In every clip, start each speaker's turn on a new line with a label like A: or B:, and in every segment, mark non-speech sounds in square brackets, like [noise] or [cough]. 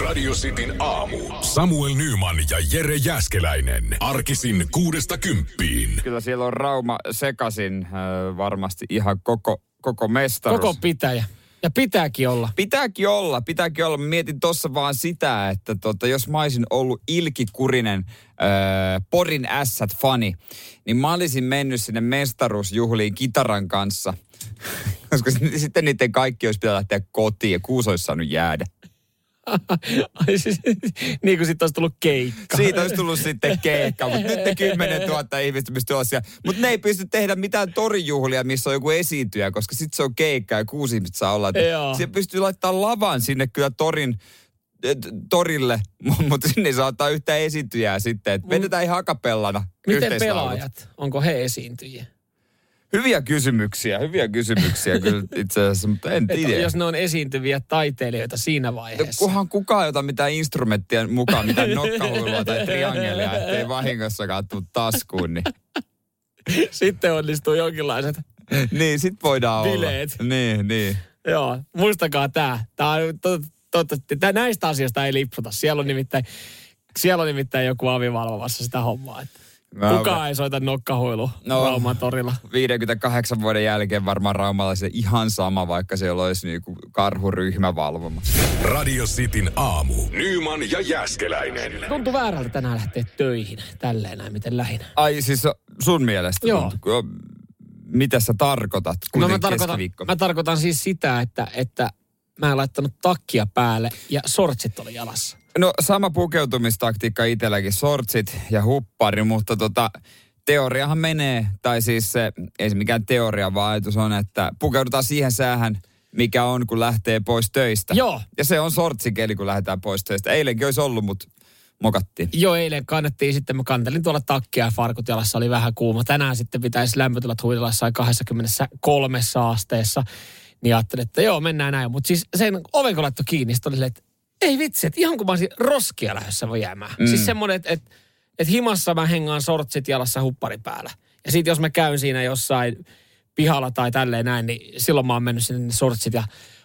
A: Radio Cityn aamu. Samuel Nyman ja Jere Jäskeläinen. Arkisin kuudesta kymppiin.
B: Kyllä siellä on Rauma sekasin äh, varmasti ihan koko, koko mestaruus.
C: Koko pitäjä. Ja pitääkin olla.
B: Pitääkin olla, pitääkin olla. Mä Mietin tuossa vaan sitä, että tota, jos mä olisin ollut ilkikurinen öö, Porin ässät-fani, niin mä olisin mennyt sinne mestaruusjuhliin kitaran kanssa. [laughs] Koska sitten niiden kaikki olisi pitänyt lähteä kotiin ja kuusi olisi saanut jäädä.
C: Siis, niin kuin sitten olisi tullut keikka.
B: Siitä olisi tullut sitten keikka, mutta nyt ne [laughs] 10 000 ihmistä pystyy olla siellä. Mutta ne ei pysty tehdä mitään torijuhlia, missä on joku esiintyjä, koska sitten se on keikka ja kuusi ihmistä saa olla. Siellä pystyy laittamaan lavan sinne kyllä torin, torille, [laughs] mutta sinne ei saa ottaa yhtään esiintyjää sitten. Et vedetään ihan hakapellana
C: Miten pelaajat? Onko he esiintyjiä?
B: Hyviä kysymyksiä, hyviä kysymyksiä kyllä [laughs] itse asiassa, mutta en tiedä.
C: jos ne on esiintyviä taiteilijoita siinä
B: No,
C: vaiheessa.
B: kunhan kukaan ei ota mitään instrumenttia mukaan, mitään [laughs] nokkahuilua tai triangelia, ettei vahingossakaan tuu taskuun, niin [laughs]
C: Sitten onnistuu jonkinlaiset.
B: Niin, sit voidaan
C: Bileet.
B: olla. Niin, niin.
C: Joo, muistakaa tämä. Tää on to- toivottavasti, tää näistä asioista ei lipsuta. Siellä on nimittäin, siellä on nimittäin joku avivalvomassa sitä hommaa. Että
B: Mä-
C: kukaan ei soita nokkahuilu
B: No.
C: Rauman torilla.
B: 58 vuoden jälkeen varmaan raumalaisille ihan sama, vaikka siellä olisi niinku karhuryhmä valvomassa.
A: Radio Cityn aamu. Nyman ja Jäskeläinen.
C: Tuntuu väärältä tänään lähteä töihin. Tälleen näin, miten lähinnä.
B: Ai siis sun mielestä?
C: Joo.
B: tuntuu- Mitä sä tarkoitat?
C: No mä tarkoitan, mä tarkoitan siis sitä, että, että mä en laittanut takkia päälle ja sortsit oli jalassa.
B: No sama pukeutumistaktiikka itselläkin, sortsit ja huppari, mutta tota, teoriahan menee, tai siis se, ei se mikään teoria, vaan ajatus on, että pukeudutaan siihen säähän, mikä on, kun lähtee pois töistä.
C: Joo.
B: Ja se on sortsikeli, kun lähdetään pois töistä. Eilenkin olisi ollut, mutta mokattiin.
C: Jo eilen kannettiin sitten, mä kantelin tuolla takkia ja farkut jalassa oli vähän kuuma. Tänään sitten pitäisi lämpötilat huidella jossain 23 asteessa. Niin ajattelin, että joo, mennään näin. Mutta siis sen oven kun laittoi kiinni, sitten oli silleen, että ei vitsi, että ihan kun mä olisin roskia lähdössä voi jäämään. Mm. Siis semmoinen, että, että, että himassa mä hengaan sortsit jalassa huppari päällä. Ja sitten jos mä käyn siinä jossain pihalla tai tälleen näin, niin silloin mä oon mennyt sinne ne sortsit ja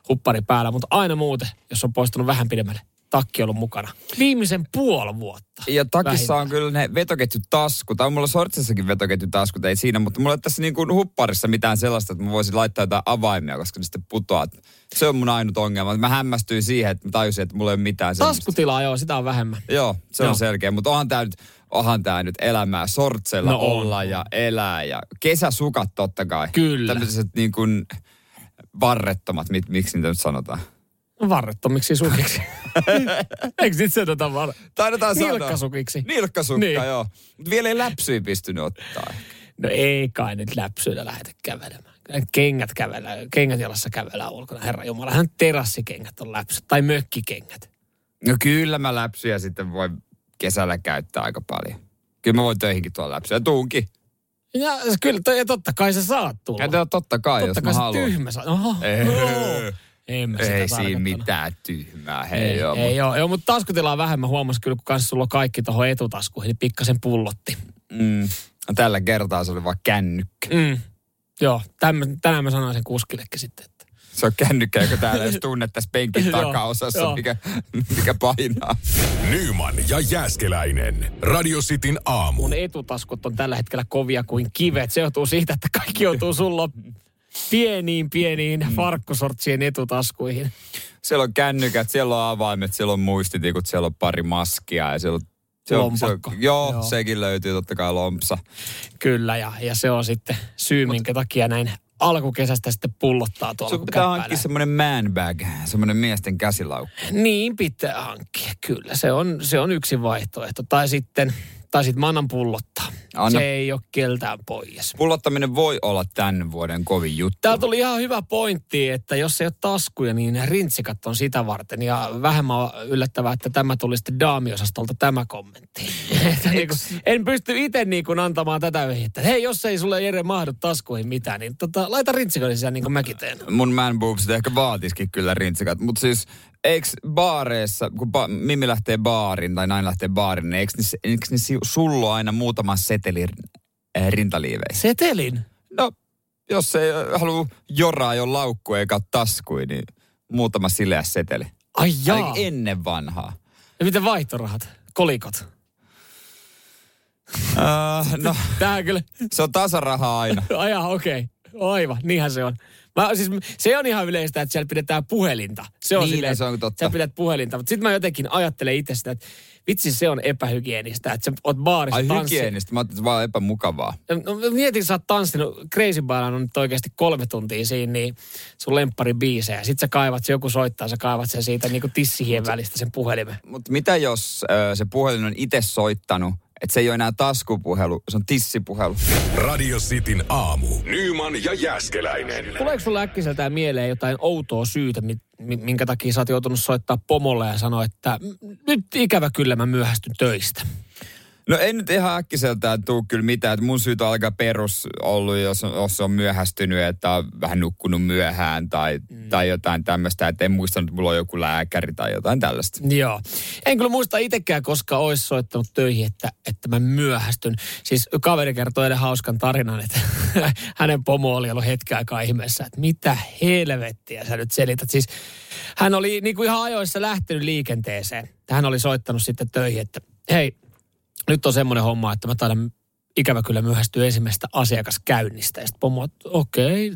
C: huppari päällä. Mutta aina muuten, jos on poistunut vähän pidemmälle, takki ollut mukana. Viimeisen puoli vuotta.
B: Ja takissa
C: Vähintään.
B: on kyllä ne vetoketjutaskut. Tai on mulla sortsissakin vetoketjutaskut, ei siinä. Mutta mulla ei tässä niin kuin hupparissa mitään sellaista, että mä voisin laittaa jotain avaimia, koska ne sitten putoaa. Se on mun ainut ongelma. Mä hämmästyin siihen, että mä tajusin, että mulla ei ole mitään sellaista.
C: Taskutilaa, joo, sitä on vähemmän.
B: Joo, se on
C: Joo.
B: selkeä. Mutta onhan tämä nyt, onhan tää nyt elämää sortseilla
C: No on.
B: olla ja elää. Ja kesäsukat totta kai.
C: Kyllä.
B: Tämmöiset niin kuin varrettomat, mit, miksi niitä nyt sanotaan.
C: Varrettomiksi sukiksi. [laughs] Eikö nyt sanota var...
B: Taidetaan sanoa.
C: Nilkkasukiksi.
B: Nilkkasukka,
C: Niin.
B: joo. Mutta vielä ei läpsyä pystynyt ottaa.
C: No ei kai nyt läpsyillä lähdetä kävelemään. Kengät kävellä, kengät jalassa kävellään ulkona, herra Jumala. Hän terassikengät on läpsyt, tai mökkikengät.
B: No kyllä mä läpsyjä sitten voi kesällä käyttää aika paljon. Kyllä mä voin töihinkin tuolla läpsyjä. Tuunkin.
C: Ja kyllä, ja totta kai sä saat tulla.
B: Ja totta kai,
C: totta
B: jos
C: kai
B: mä haluan.
C: tyhmä saa. Oho,
B: Ei.
C: En mä sitä
B: ei siinä mitään tyhmää. Hei,
C: Ei,
B: joo,
C: ei, joo, joo, mutta taskutilaa vähemmän huomasin kyllä, kun kanssa sulla on kaikki tuohon etutaskuihin, niin pikkasen pullotti.
B: Mm, tällä kertaa se oli vaan kännykkä.
C: Mm. Joo, tämän, tänään mä sanoin sen kuskillekin sitten, että
B: Se on kännykkä, joka täällä jos tunnettaisiin penkin [laughs]
C: Joo,
B: takaosassa,
C: joo.
B: mikä, mikä painaa.
A: Nyman ja Jäskeläinen. Radio Cityn aamu.
C: mun etutaskut on tällä hetkellä kovia kuin kivet. Se johtuu siitä, että kaikki joutuu sulla pieniin, pieniin
B: Mm.
C: farkkusortsien etutaskuihin.
B: Siellä on kännykät, siellä on avaimet, siellä on muistitikut, siellä on pari maskia ja siellä on se on, se on, joo,
C: Joo.
B: sekin löytyy totta kai lompsa.
C: Kyllä, ja, ja se on sitten syy, minkä takia näin alkukesästä sitten pullottaa tuolla,
B: Sun
C: kun
B: pitää hankkia semmoinen man bag, semmoinen miesten käsilaukku.
C: Niin pitää hankkia, kyllä. Se on, se on yksi vaihtoehto. Tai sitten, tai sitten mä annan pullottaa.
B: Anna.
C: Se ei ole keltään pois.
B: Pullottaminen voi olla tämän vuoden kovin juttu.
C: Täällä tuli ihan hyvä pointti, että jos ei ole taskuja, niin rintsikat on sitä varten. Ja vähemmän yllättävää, että tämä tuli sitten daamiosastolta tämä kommentti. [laughs] Että niin kuin, en pysty itse niin kuin antamaan tätä vihjettä. Hei, jos ei sulle Jere mahdu taskuihin mitään, niin tota, laita rintsikoille sisään niin kuin mäkin teen.
B: Mun man boobsit ehkä vaatisikin kyllä rintsikat, mutta siis eikö baareissa, kun ba- Mimmi lähtee baarin tai nainen lähtee baarin, niin eikö ne, eikö ne sullo aina muutaman setelin äh, rintaliiveissä?
C: Setelin?
B: No, jos ei halua joraa jo laukku eikä taskui, niin muutama sileä seteli.
C: Ai jaa.
B: Ainakin ennen vanhaa.
C: Ja miten vaihtorahat? Kolikot?
B: Uh, no,
C: Tähän kyllä.
B: se on tasaraha aina. [laughs]
C: Ajaa, okei. Okay. Aivan, niinhän se on. Mä, siis, se on ihan yleistä, että siellä pidetään puhelinta. Se on
B: Niin,
C: silleen,
B: se on totta.
C: Sä pidät puhelinta. Mutta sitten mä jotenkin ajattelen itse sitä, että vitsi se on epähygienistä, että sä oot baarissa
B: Ai
C: tanssi-
B: hygienistä, mä ajattelin, vaan epämukavaa.
C: No, mietin, sä oot tanssinut, Crazy Bailan on nyt oikeasti kolme tuntia siinä, niin sun lemppari biisejä. Sitten sä kaivat, se joku soittaa, sä kaivat sen siitä niin tissihien välistä sen puhelimen.
B: Mutta mitä jos ö, se puhelin on itse soittanut, että se ei ole enää taskupuhelu, se on tissipuhelu.
A: Radio Cityn aamu. Nyman ja Jäskeläinen.
C: Tuleeko sulle äkkiseltään mieleen jotain outoa syytä, mi- mi- minkä takia sä oot joutunut soittaa pomolle ja sanoa, että "M- nyt ikävä kyllä mä myöhästyn töistä.
B: No ei nyt ihan äkkiseltään tuu kyllä mitään. Että mun syyt on aika perus ollut, jos, on- jos on myöhästynyt, että on vähän nukkunut myöhään tai, mm. tai jotain tämmöistä. Että en muistanut, että mulla on joku lääkäri tai jotain tällaista.
C: Joo. En kyllä muista itsekään, koska olisi soittanut töihin, että, että mä myöhästyn. Siis kaveri kertoi edes hauskan tarinan, että [laughs] hänen pomo oli ollut hetken aikaa ihmeessä, että mitä helvettiä sä nyt selität. Siis hän oli niin kuin ihan ajoissa lähtenyt liikenteeseen. Hän oli soittanut sitten töihin, että hei, nyt on semmoinen homma, että mä taidan ikävä kyllä myöhästyä ensimmäisestä asiakaskäynnistä. Ja sitten pomo, että okei,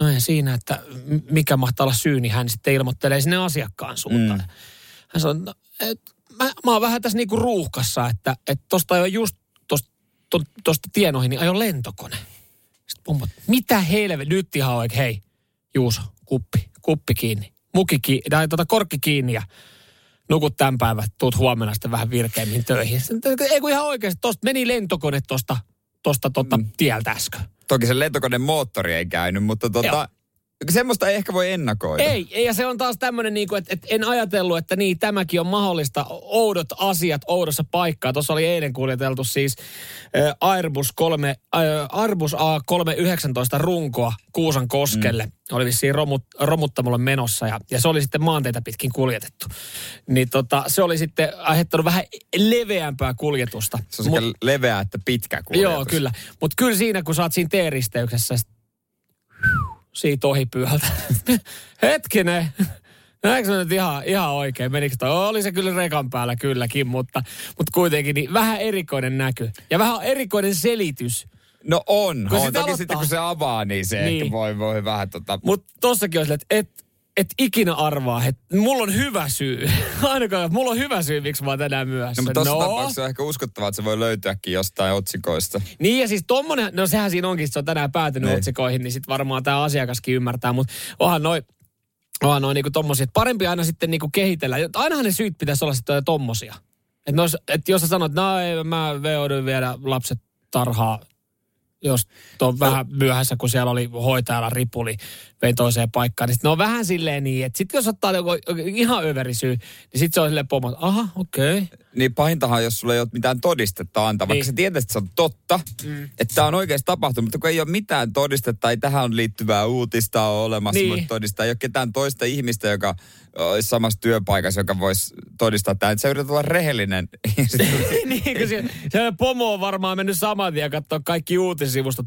C: no ei siinä, että mikä mahtaa olla syy, niin hän sitten ilmoittelee sinne asiakkaan suuntaan. Mm. Hän sanoi, no, et, mä, mä oon vähän tässä niinku ruuhkassa, että et tosta jo just tosta, to, tosta tienoihin, niin ajo lentokone. Sitten pommo, mitä helvet, nyt ihan oikein, hei, Juuso, kuppi, kuppi kiinni, muki kiinni, tai tota korkki kiinni ja nukut tämän päivän, tuut huomenna sitten vähän virkeämmin töihin. Sitten, ei kun ihan oikeasti, tosta meni lentokone tosta, tosta tota mm. tieltä äsken.
B: Toki se lentokoneen moottori ei käynyt, mutta tota, semmoista ei ehkä voi ennakoida.
C: Ei, ei, ja se on taas tämmöinen, niin että, että en ajatellut, että niin, tämäkin on mahdollista. Oudot asiat oudossa paikkaa. Tuossa oli eilen kuljeteltu siis äh, Airbus, 3, äh, Airbus A319 runkoa Kuusan koskelle. Mm. Oli vissiin romut, romuttamolle menossa ja, ja se oli sitten maanteita pitkin kuljetettu. Niin tota, se oli sitten aiheuttanut vähän leveämpää kuljetusta.
B: Se on sekä
C: Mut-
B: leveä että pitkä kuljetus.
C: Joo, kyllä. Mutta kyllä siinä, kun sä oot siinä T-risteyksessä, siitä ohi pyöltä. [laughs] Hetkinen. Näinkö se nyt ihan, ihan oikein? Menikö toi? Oli se kyllä rekan päällä kylläkin, mutta, mutta kuitenkin niin vähän erikoinen näky. Ja vähän erikoinen selitys.
B: No on.
C: Kun
B: on. Toki
C: aloittaa-
B: sitten kun se avaa, niin se
C: Niin.
B: ehkä voi, voi vähän tota...
C: Mutta tossakin on silleen, että et, et ikinä arvaa, että mulla on hyvä syy. [laughs] Ainakaan, mulla on hyvä syy, miksi mä oon tänään myöhässä.
B: No, mutta tuossa tapauksessa on ehkä uskottavaa, että se voi löytyäkin jostain otsikoista.
C: Niin ja siis tommonen, no sehän siinä onkin, että se on tänään päätynyt
B: Niin.
C: otsikoihin, niin sit varmaan tämä asiakaskin ymmärtää, mutta onhan noin onhan noin niinku tommosia, että parempi aina sitten niinku kehitellä. Ainahan ne syyt pitäisi olla sitten tommosia. Että et jos sä sanot, että no mä jouduin viedä lapset tarhaa, jos on vähän myöhässä, kun siellä oli hoitajalla ripuli, vei toiseen paikkaan, niin sit ne on vähän silleen niin, että sitten jos ottaa joku ihan överi syy, niin sitten se on silleen pomo, aha, okei. Okay.
B: Niin pahintahan, jos sulla ei ole mitään todistetta antaa, vaikka
C: Niin.
B: sä tietäisit, että se on totta, mm. että tämä on oikeasti tapahtunut, mutta kun ei ole mitään todistetta, ei tähän liittyvää uutista ole olemassa,
C: Niin.
B: mutta todistaa, ei ole ketään toista ihmistä, joka olisi samassa työpaikassa, joka voisi todistaa tämä, että sä yrität olla rehellinen. [laughs]
C: niin se, se pomo on varmaan mennyt saman tien katsoa kaikki uutisivustot.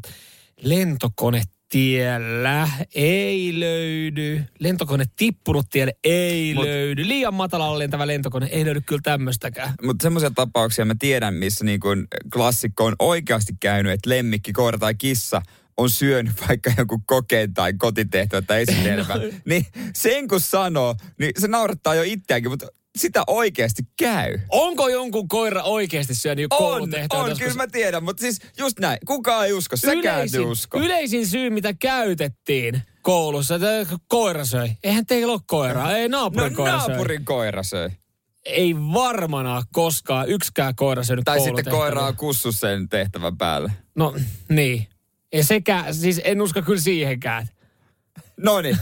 C: Lentokone tiellä ei löydy. Lentokone tippunut tielle ei
B: Mut-
C: Mut, löydy. Liian matalalla lentävä lentokone ei löydy kyllä tämmöistäkään.
B: Mutta semmoisia tapauksia mä tiedän, missä niin kun klassikko on oikeasti käynyt, että lemmikki, koira tai kissa on syönyt [laughs] vaikka joku kokeen tai kotitehtävä tai esitelmä. niin sen kun sanoo, niin se naurattaa jo itseäänkin, mutta sitä oikeasti käy.
C: Onko jonkun koira oikeasti syönyt
B: On, on,
C: joskus?
B: kyllä mä tiedän, mutta siis just näin. Kukaan ei usko, säkään et usko.
C: yleisin syy, mitä käytettiin koulussa, että koira söi. Eihän teillä ole koiraa, ei
B: no
C: naapurin koira söi.
B: naapurin koira söi.
C: Ei varmana koskaan yksikään koira syönyt
B: Tai sitten koira on kussu sen tehtävän päälle.
C: No niin. Ja sekä, siis en usko kyllä siihenkään.
B: No niin.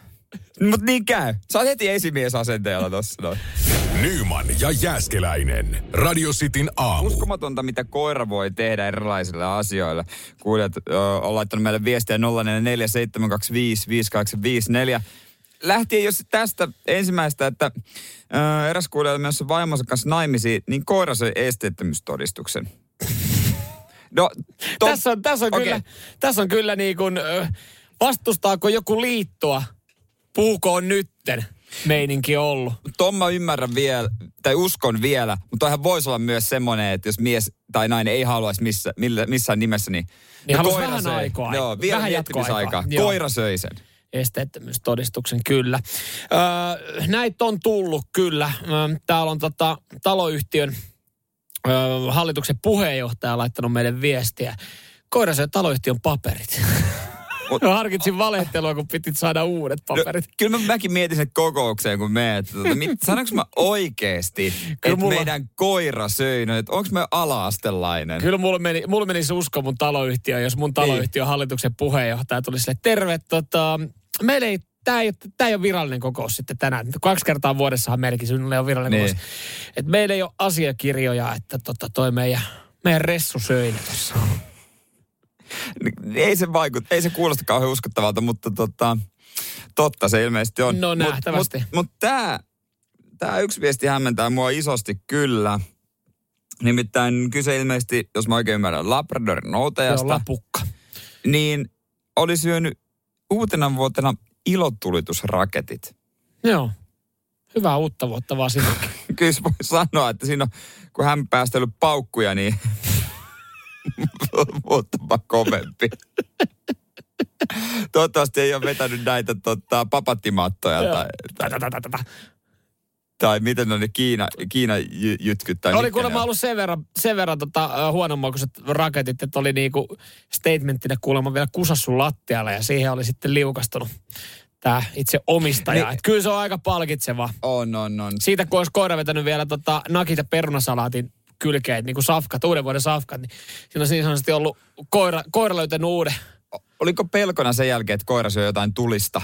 B: [laughs] Mut niin käy. Sä oot heti esimiesasenteella tossa noin.
A: Nyman ja Jäskeläinen. Radio Cityn aamu.
B: Uskomatonta, mitä koira voi tehdä erilaisille asioille. Kuulijat ö, on laittanut meille viestiä 0447255854. Lähtien jos tästä ensimmäistä, että ö, eräs kuulija oli menossa vaimonsa kanssa naimisiin, niin koira söi esteettömyystodistuksen. No, to,
C: Tässä on, tässä on
B: Okei.
C: kyllä, tässä on kyllä niin kuin, vastustaako joku liittoa, puhukoon nytten. meininki ollut.
B: Ton mä ymmärrän vielä, tai uskon vielä, mutta toihan voisi olla myös semmoinen, että jos mies tai nainen ei haluaisi missä, millä, missään nimessä, niin...
C: Niin
B: no koira
C: vähän
B: söi.
C: aikaa.
B: Joo, vielä
C: Vähän jatkoaikaa.
B: Koira söi sen.
C: esteettömyystodistuksen, kyllä. Öö, näitä on tullut kyllä. Öö, täällä on tota, taloyhtiön hallituksen puheenjohtaja laittanut meille viestiä. Koira söi taloyhtiön paperit.
B: Mut-
C: harkitsin valehtelua, kun piti saada uudet paperit.
B: No, kyllä mä, mäkin mietin sen kokoukseen, kun me, että tota, mit, sanoinko mä oikeesti, [laughs] että
C: mulla-
B: meidän koira söi, no, että onko mä ala-astelainen?
C: Kyllä mulla meni, mulla meni se usko mun taloyhtiö, jos mun taloyhtiön hallituksen puheenjohtaja tuli sille, terve, tota, meillä ei Tämä ei, tää ei ole virallinen kokous sitten tänään. Kaksi kertaa vuodessahan meilläkin sinulle on virallinen
B: Niin.
C: kokous. Et meillä ei ole asiakirjoja, että tota, toi meidän, meidän ressu söi.
B: Niin, Ei se vaikut, ei se kuulosta kauhean uskottavalta, mutta tota, totta se ilmeisesti on.
C: No, nähtävästi.
B: Mutta mut, mut tämä tää yksi viesti hämmentää mua isosti kyllä. Nimittäin kyse ilmeisesti, jos mä oikein ymmärrän, Labradorin
C: Joo,
B: noutajasta,
C: lapukka.
B: niin oli syönyt uutena vuotena ilotulitusraketit.
C: Joo. Hyvää uutta vuotta vaan sinnekin. [laughs]
B: Kyllä voi sanoa, että siinä on, kun hän päästellyt paukkuja, niin [laughs] muutama kovempi. Toivottavasti ei ole vetänyt näitä tota, papattimattoja tai, tai. Tai miten ne on ne Kiina, Kiina jy- jytkyt. Tai
C: Oli kuulemma ollut sen verran, sen verran tota, huonommakuiset raketit, että oli niinku statementtina kuulemma vielä kusassu lattialle ja siihen oli sitten liukastunut tämä itse omistaja.
B: Niin.
C: Niin. Kyllä se on aika palkitseva.
B: On, on, on.
C: Siitä kun olisi koira vetänyt vielä tota, nakit ja perunasalaatin kylkeet, niin kuin safkat, uuden vuoden safkat, niin siinä on niin sanotusti ollut koira, koira löytänyt uuden.
B: Oliko pelkona sen jälkeen, että koira syö jotain tulista?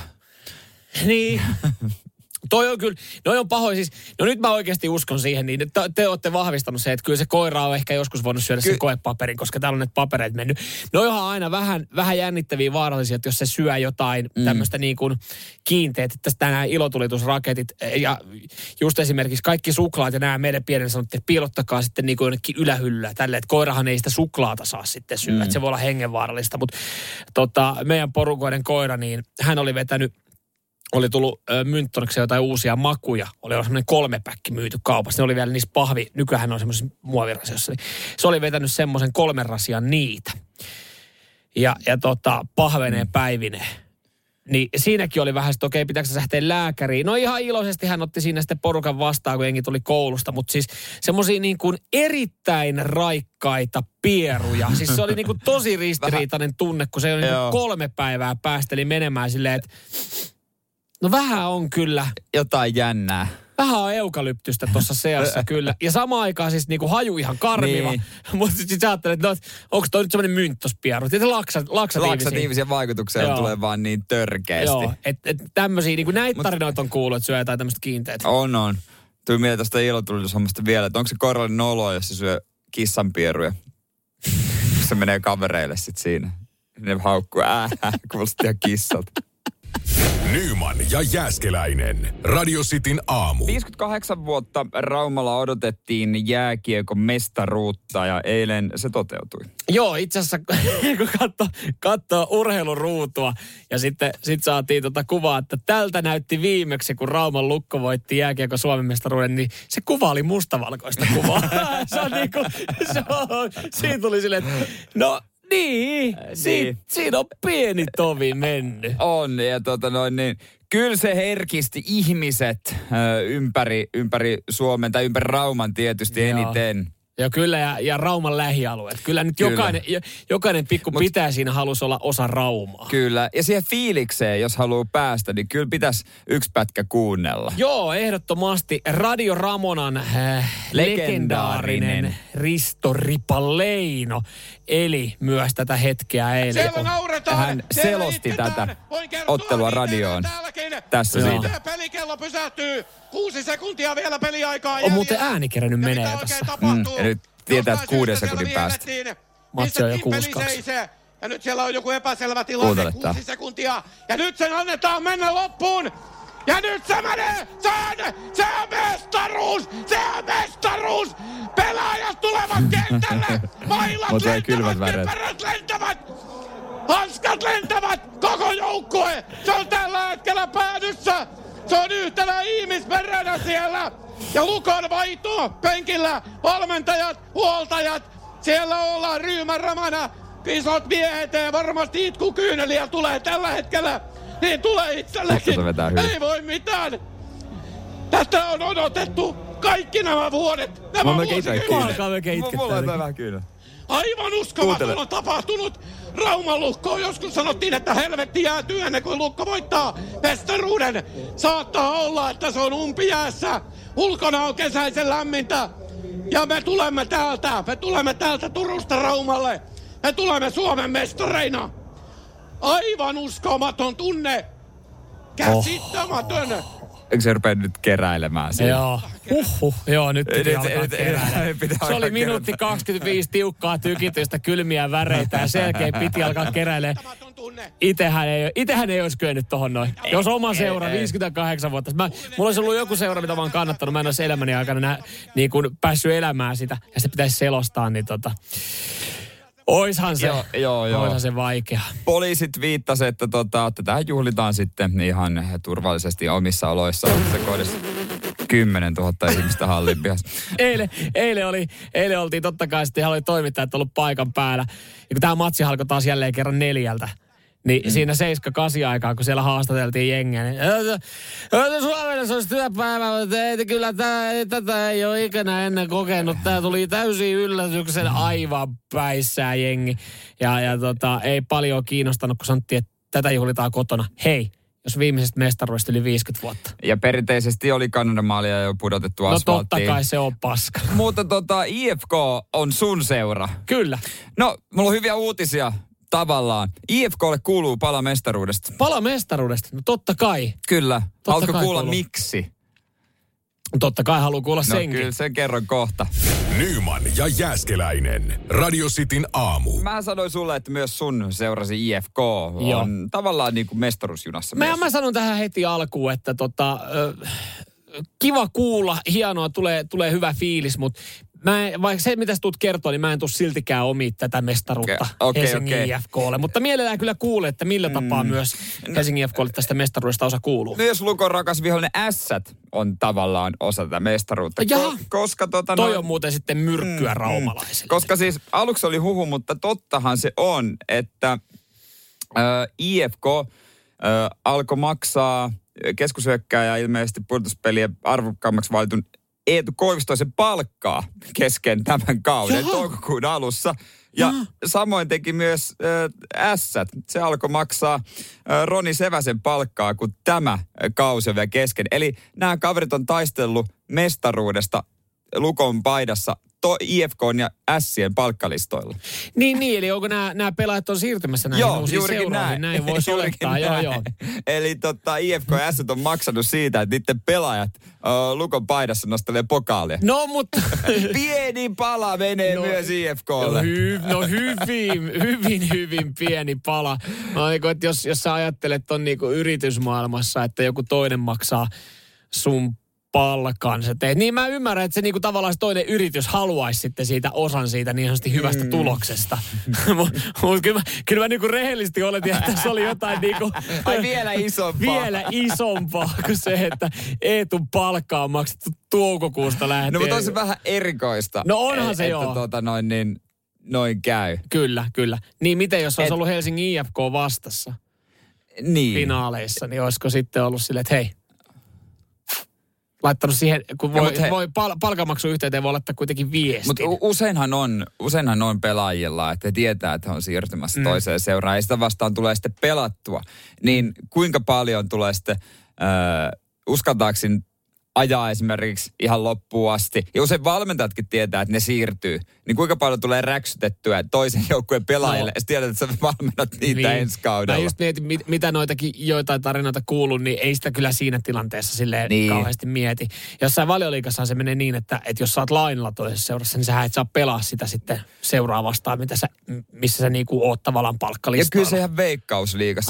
C: Niin. [laughs] Toi on kyllä, noi on pahoin siis, no nyt mä oikeasti uskon siihen, niin te, te olette vahvistanut se, että kyllä se koira on ehkä joskus voinut syödä
B: Ky-
C: sen koepaperin, koska täällä on näitä papereita mennyt. No onhan aina vähän, vähän jännittäviä vaarallisia, että jos se syö jotain mm. tämmöistä niin kuin kiinteet, että tästä nämä ilotulitusraketit ja just esimerkiksi kaikki suklaat ja nämä meidän pienen sanottiin, että piilottakaa sitten niin kuin jonnekin ylähyllyä tälleen, että koirahan ei sitä suklaata saa sitten syödä, mm. että se voi olla hengenvaarallista, mutta tota, meidän porukoiden koira, niin hän oli vetänyt oli tullut mynttoriksi jotain uusia makuja. Oli ollut semmoinen kolme päkki myyty kaupassa. Ne oli vielä niissä pahvi, nykyään on semmoisessa muovirasiossa. Niin se oli vetänyt semmoisen kolmen rasian niitä. Ja, ja tota, pahveneen päivineen. Niin siinäkin oli vähän, että okei, pitääkö lähteä lääkäriin. No ihan iloisesti hän otti siinä sitten porukan vastaan, kun jengi tuli koulusta. Mutta siis semmoisia niin kuin erittäin raikkaita pieruja. Siis se oli niin kuin tosi [laughs] ristiriitainen tunne, kun se oli niin kolme päivää päästeli menemään silleen, että No vähän on kyllä.
B: Jotain jännää.
C: Vähän on eukalyptystä tuossa seassa [laughs] kyllä. Ja samaan aikaan siis niinku haju ihan karmiva.
B: Niin. [laughs]
C: Mutta sitten sä ajattelet, että no, onko toi nyt semmoinen myntospieru? Tietysti laksa, laksatiivisia.
B: Laksatiivisia vaikutuksia
C: Joo.
B: tulee vaan niin törkeästi.
C: Joo, että et tämmöisiä, niinku näitä tarinoita on kuullut, että syö jotain tämmöistä kiinteät.
B: On, on. Tuli mieleen tästä ilotulitushommasta vielä, että onko se koiralle noloa, jos se syö kissanpieruja. se menee kavereille sitten siinä. Ne haukkuu, ää, kuulosti ihan kissalta.
A: Nyman ja Jääskeläinen. Radio Cityn aamu.
B: 58 vuotta Raumalla odotettiin jääkiekon mestaruutta ja eilen se toteutui.
C: Joo, itse asiassa [laughs] kun katsoo, katsoo urheiluruutua ja sitten sit saatiin tota kuvaa, että tältä näytti viimeksi, kun Rauman Lukko voitti jääkiekon Suomen mestaruuden, niin se kuva oli mustavalkoista kuvaa. [laughs] se on niinku, se on, siinä tuli silleen, että no niin, si,
B: niin.
C: siinä on pieni tovi mennyt. [laughs]
B: On, ja tota noin niin, kyllä se herkisti ihmiset ö, ympäri, ympäri Suomen tai ympäri Rauman tietysti
C: Joo.
B: eniten.
C: Joo, kyllä, ja, ja Rauman lähialueet. Kyllä nyt
B: Kyllä.
C: jokainen, jo- jokainen pikku Mut, pitää siinä halusi olla osa Raumaa.
B: Kyllä, ja siihen fiilikseen, jos haluaa päästä, niin kyllä pitäisi yksi pätkä kuunnella.
C: Joo, ehdottomasti Radio Ramonan äh,
B: Legendaarinen.
C: legendaarinen Risto Ripaleino eli myös tätä hetkeä eilen.
D: Siellä
C: kun-
D: nauretaan.
B: hän selosti tätä ottelua radioon. Tässä
C: Joo.
B: siitä.
D: Pelikello pysähtyy. Kuusi sekuntia vielä peliaikaa
C: On
D: jäljellä.
C: muuten ääni kerännyt menee tässä.
B: Mm, ja nyt tietää, että kuuden sekunnin päästä.
C: Matsi on jo
D: Pistettiin peli
C: 6-2.
D: seisee. Ja nyt siellä on joku epäselvä tilanne. Kuusi sekuntia. Ja nyt sen annetaan mennä loppuun. Ja nyt se menee! Se on, se on mestaruus! Se on mestaruus! Pelaajat tulevat kentälle! Mailat lentävät, kypärät lentävät! Hanskat lentävät! Koko joukkue. Se on tällä hetkellä päädyssä. Se on yhtenä ihmisperänä siellä. Ja Lukon vaihto penkillä. Valmentajat, huoltajat. Siellä ollaan ryhmän ramana. Isot miehet ja varmasti itkukyyneliä tulee tällä hetkellä. Niin tulee itsellekin. Ei voi mitään. Tätä on odotettu kaikki nämä vuodet. Nämä
B: Mä melkein itse Mulla on
C: itkettää.
B: vähän kyllä.
D: Aivan uskomaton on tapahtunut. Rauman lukko joskus sanottiin, että helvetti jäätyy ennen kuin lukko voittaa mestaruuden. Saattaa olla, että se on umpijäässä. Ulkona on kesäisen lämmintä. Ja me tulemme täältä, me tulemme täältä Turusta Raumalle. Me tulemme Suomen mestareina. Aivan uskomaton tunne. Käsittämätön.
B: Eikö se rupea nyt keräilemään siinä?
C: Joo. Huhhuh. Joo, nyt piti
B: Nyt-
C: alkaa
B: nyt-
C: keräillä.
B: nyt pitää
C: Se oli minuutti
B: kerätä.
C: 25 tiukkaa tykitystä, kylmiä väreitä ja sen jälkeen piti alkaa keräilemään. Itehän ei, itehän ei olisi kyennyt tohon noin. Jos oma seura, 58 vuotta. Mä, mulla olisi ollut joku seura, mitä mä oon kannattanut. Mä en olisi elämäni aikana nä, niin kuin päässyt elämään sitä. Ja se pitäisi selostaa, niin tota... Oishan se,
B: Joo, joo, joo.
C: oishan se vaikea.
B: Poliisit viittasivat, että tota, tätä juhlitaan sitten ihan turvallisesti omissa oloissa. Se kohdassa 10 000 ihmistä hallin pihassa.
C: Eilen, [laughs] eilen, oli, eilen oltiin totta kai sitten, oli toimittajat ollut paikan päällä. Ja kun tämä matsi alkoi taas jälleen kerran neljältä, niin mm. siinä 7-8 aikaa, kun siellä haastateltiin jengiä, niin "Ö, Suomessa olisi työpäivä, mutta ei, kyllä tää, ei, tätä ei ole ikinä ennen kokenut. Tämä tuli täysin yllätyksen aivan päissään jengi. Ja, ja tota, ei paljon kiinnostanut, kun sanottiin, että tätä juhlitaan kotona. Hei, jos viimeisestä mestaruudesta yli 50 vuotta.
B: Ja perinteisesti oli Kanadan maalia jo pudotettu
C: No totta
B: asfalttiin.
C: kai se on paska.
B: Mutta tota, IFK on sun seura.
C: Kyllä.
B: No, mulla on hyviä uutisia tavallaan. IFKlle kuuluu pala mestaruudesta.
C: Pala mestaruudesta, no totta kai.
B: Kyllä. Haluatko
C: kai
B: kuulla
C: kuuluu.
B: miksi?
C: Totta kai haluan kuulla
B: No
C: senkin.
B: kyllä, sen kerron kohta.
A: Nyman ja Jääskeläinen. Radio Cityn aamu.
B: Mä sanoin sulle, että myös sun seurasi IFK
C: Joo.
B: on tavallaan niin kuin mestaruusjunassa
C: Mä,
B: myös.
C: mä sanon tähän heti alkuun, että tota, ö, kiva kuulla, hienoa, tulee, tulee hyvä fiilis, mutta Mä en, vaikka se, mitä sä tulet kertoa, niin mä en tuu siltikään omi tätä mestaruutta
B: Okei, okei,
C: Helsingin
B: okei.
C: IFKlle. Mutta mielellään kyllä kuulee, että millä tapaa myös Helsingin IFKlle tästä mestaruudesta osa kuuluu.
B: Myös Lukon rakas vihollinen Ässät on tavallaan osa tätä mestaruutta.
C: Jaha.
B: Ko- koska tota,
C: Toi
B: no-
C: on muuten sitten myrkkyä mm, raumalaisille.
B: Koska siis aluksi oli huhu, mutta tottahan se on, että äh, IFK äh, alkoi maksaa keskushyökkääjä ilmeisesti pudotuspelien arvokkaammaksi valitun Eetu Koivistoisen palkkaa kesken tämän kauden
C: Jaha.
B: toukokuun alussa. Ja samoin teki myös äh, Ässät. Se alkoi maksaa äh, Roni Seväsen palkkaa, kun tämä kausi on vielä kesken. Eli nämä kaverit on taistellut mestaruudesta Lukon paidassa to, IFK ja Sien palkkalistoilla.
C: Niin, niin, eli onko nämä, nämä pelaajat on siirtymässä näihin
B: joo, juurikin näin.
C: Näin [laughs] voisi olettaa, joo,
B: näin.
C: joo.
B: Eli tota, IFK ja S on maksanut siitä, että niiden pelaajat uh, Lukon paidassa nostelee pokaalia.
C: No, mutta... [laughs]
B: Pieni pala menee
C: No,
B: no, myös
C: No,
B: IFKlle.
C: hy, no hyvin, hyvin, hyvin pieni pala. No, niin kuin, että jos, jos sä ajattelet ton niin kuin yritysmaailmassa, että joku toinen maksaa sun palkan, sä teet. Niin mä ymmärrän, että se niinku tavallaan se toinen yritys haluaisi sitten siitä osan siitä niin sanotusti hyvästä mm. tuloksesta. [laughs] Mutta mut kyllä mä, kyllä mä niinku rehellisesti oletin, että tässä oli jotain niinku... [laughs]
B: Ai vielä isompaa.
C: Vielä isompaa kuin se, että Eetun palkkaa on maksettu toukokuusta lähtien.
B: No mutta on se vähän erikoista.
C: No onhan
B: e-
C: se
B: että
C: joo.
B: Tota, noin, niin, noin käy.
C: Kyllä, kyllä. Niin miten jos olisi
B: Et-
C: ollut Helsingin IFK vastassa
B: Niin.
C: finaaleissa, niin olisiko sitten ollut silleen, että hei, laittanut siihen, kun voi,
B: he-
C: voi pal- palkanmaksun yhteyteen voi laittaa kuitenkin viestin.
B: Mutta useinhan on, useinhan on pelaajilla, että he tietää, että he on siirtymässä mm. toiseen seuraan ja sitä vastaan tulee sitten pelattua. Niin kuinka paljon tulee sitten, äh, uskaltaaksin ajaa esimerkiksi ihan loppuun asti. Ja usein valmentajatkin tietää, että ne siirtyy. Niin kuinka paljon tulee räksytettyä toisen joukkueen pelaajille.
C: No.
B: No. Ja tiedät, että sä valmennat niitä niin. ensi kaudella.
C: Mä just mietin, mit, mitä noitakin joitain tarinoita kuuluu, niin ei sitä kyllä siinä tilanteessa silleen niin. Kauheasti mieti. Jossain valioliikassahan se menee niin, että, että jos sä oot lainalla toisessa seurassa, niin sä et saa pelaa sitä sitten seuraa vastaan, mitä sä, missä sä niinku oot tavallaan
B: ja
C: palkkalistalla.
B: kyllä se ihan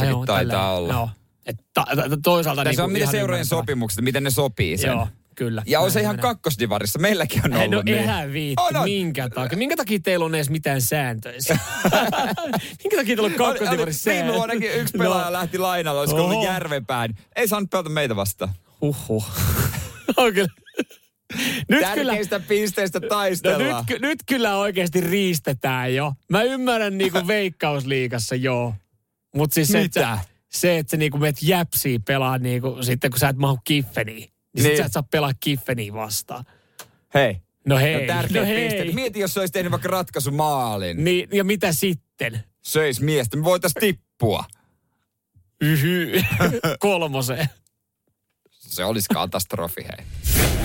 C: Ai joo,
B: taitaa
C: tälleen.
B: olla.
C: Joo. Et ta, ta, ta, toisaalta
B: Tässä
C: niinku
B: on miten seurojen sopimukset, miten ne sopii sen.
C: Joo, kyllä.
B: Ja on se ihan kakkosdivarissa. Meilläkin on ollut
C: no
B: niin.
C: eihän viitti,
B: On, on.
C: minkä takia? Minkä takia teillä on edes mitään sääntöjä? [laughs] minkä takia teillä on kakkosdivarissa
B: Viime
C: sääntö?
B: vuonnakin yksi pelaaja
C: No.
B: lähti lainalla, olisiko ollut. Järvenpään. Ei saanut pelata meitä vastaan.
C: Huhhuh. [laughs] on kyllä. Nyt kyllä,
B: Tärkeistä pisteistä
C: no
B: taistellaan.
C: nyt, ky- nyt kyllä oikeasti riistetään jo. Mä ymmärrän niinku [laughs] veikkausliigassa joo. Mutta siis se, että,
B: Mitä?
C: sä- se, että sä niinku meet jäpsiä pelaa niinku, sitten kun sä et mahu kiffeniin. Niin, sit
B: Niin.
C: sä et saa pelaa kiffeniin vastaan.
B: Hei.
C: No hei,
B: No tärkeät
C: no hei.
B: pisteet. Mieti, jos se olisi tehnyt vaikka ratkaisumaalin.
C: Niin, ja mitä sitten?
B: Söis miestä. Me voitais tippua.
C: Yhy. [laughs] Kolmoseen.
B: Se olisi katastrofi, hei.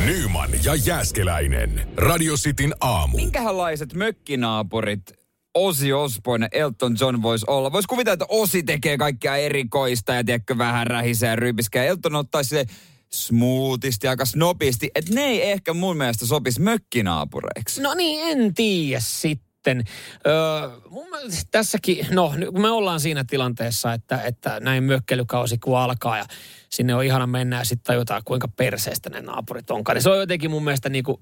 A: Nyman ja Jääskeläinen. Radio Cityn aamu.
B: Minkähänlaiset mökkinaapurit Osi Osbourne Elton John voisi olla? Voisi kuvitella, että Osi tekee kaikkea erikoista ja tiedätkö, vähän rähisee ja. Elton ottaisi se smoothisti, aika snopisti. Että ne ei ehkä mun mielestä sopisi mökkinaapureiksi.
C: No niin, en tiedä sitten. Öö, mun tässäkin, no me ollaan siinä tilanteessa, että, että näin mökkelykausi kun alkaa ja sinne on ihana mennä ja sitten tajutaan kuinka perseestä ne naapurit onkaan. Niin se on jotenkin mun mielestä niinku,